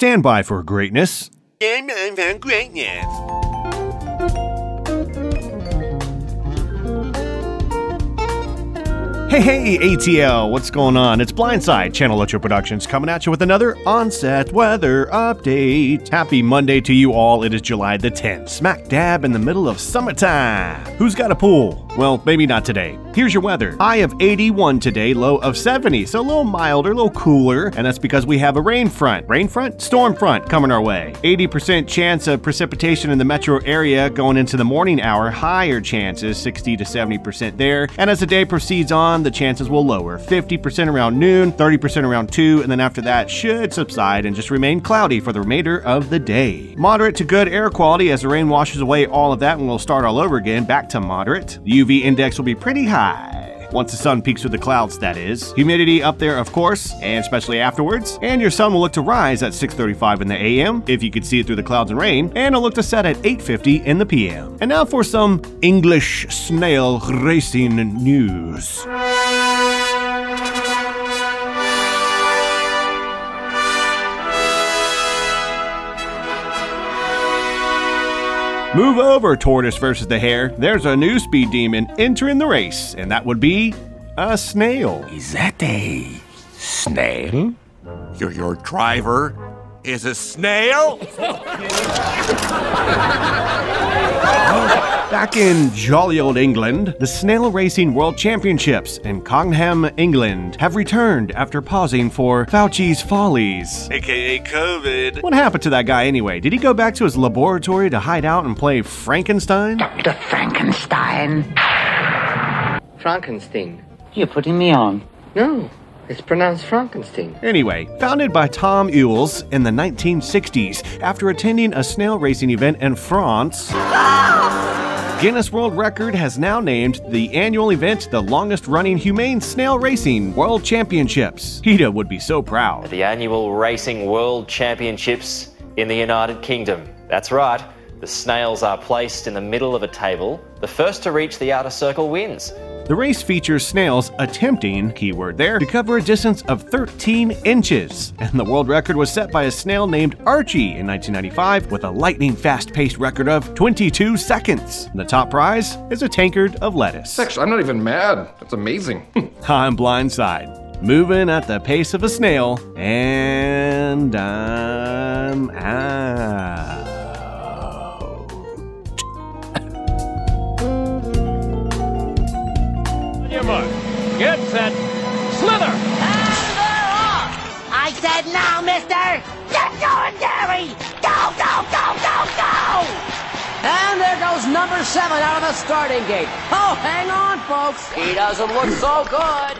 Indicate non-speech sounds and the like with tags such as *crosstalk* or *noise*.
Stand by for greatness. For greatness. Hey, hey, ATL, what's going on? It's Blindside Channel Ocho Productions coming at you with another onset weather update. Happy Monday to you all. It is July the 10th, smack dab in the middle of summertime. Who's got a pool? Well, maybe not today. Here's your weather. High of 81 today, low of 70, so a little milder, a little cooler, and that's because we have a rain front. Rain front? Storm front coming our way. 80% chance of precipitation in the metro area going into the morning hour, higher chances, 60 to 70% there. And as the day proceeds on, the chances will lower 50% around noon, 30% around 2, and then after that should subside and just remain cloudy for the remainder of the day. Moderate to good air quality as the rain washes away all of that and we'll start all over again, back to moderate. The UV index will be pretty high. Once the sun peaks through the clouds, that is. Humidity up there, of course, and especially afterwards. And your sun will look to rise at 6:35 in the AM, if you could see it through the clouds and rain, and it'll look to set at 8:50 in the PM. And now for some English snail racing news. Move over, tortoise versus the hare. There's a new speed demon entering the race, and that would be a snail. Is that a snail? Hmm? You're your driver is a snail? Back in jolly old England, the Snail Racing World Championships in Congham, England, have returned after pausing for Fauci's follies. AKA COVID. What happened to that guy anyway? Did he go back to his laboratory to hide out and play Frankenstein? Dr. Frankenstein. Frankenstein. You're putting me on. No, it's pronounced Frankenstein. Anyway, founded by Tom Elwes in the 1960s after attending a snail racing event in France. *laughs* Guinness World Record has now named the annual event the longest running humane snail racing world championships. PETA would be so proud. the annual Racing World Championships in the United Kingdom. That's right, the snails are placed in the middle of a table. The first to reach the outer circle wins. The race features snails attempting, keyword there, to cover a distance of 13 inches. And the world record was set by a snail named Archie in 1995 with a lightning fast paced record of 22 seconds. The top prize is a tankard of lettuce. Actually, I'm not even mad. That's amazing. *laughs* I'm blindside, moving at the pace of a snail, and I'm out. Get set. Slither. I said now, mister! Get going, Gary! Go, go, go, go, go! And there goes number seven out of the starting gate. Oh, hang on, folks. He doesn't look so good.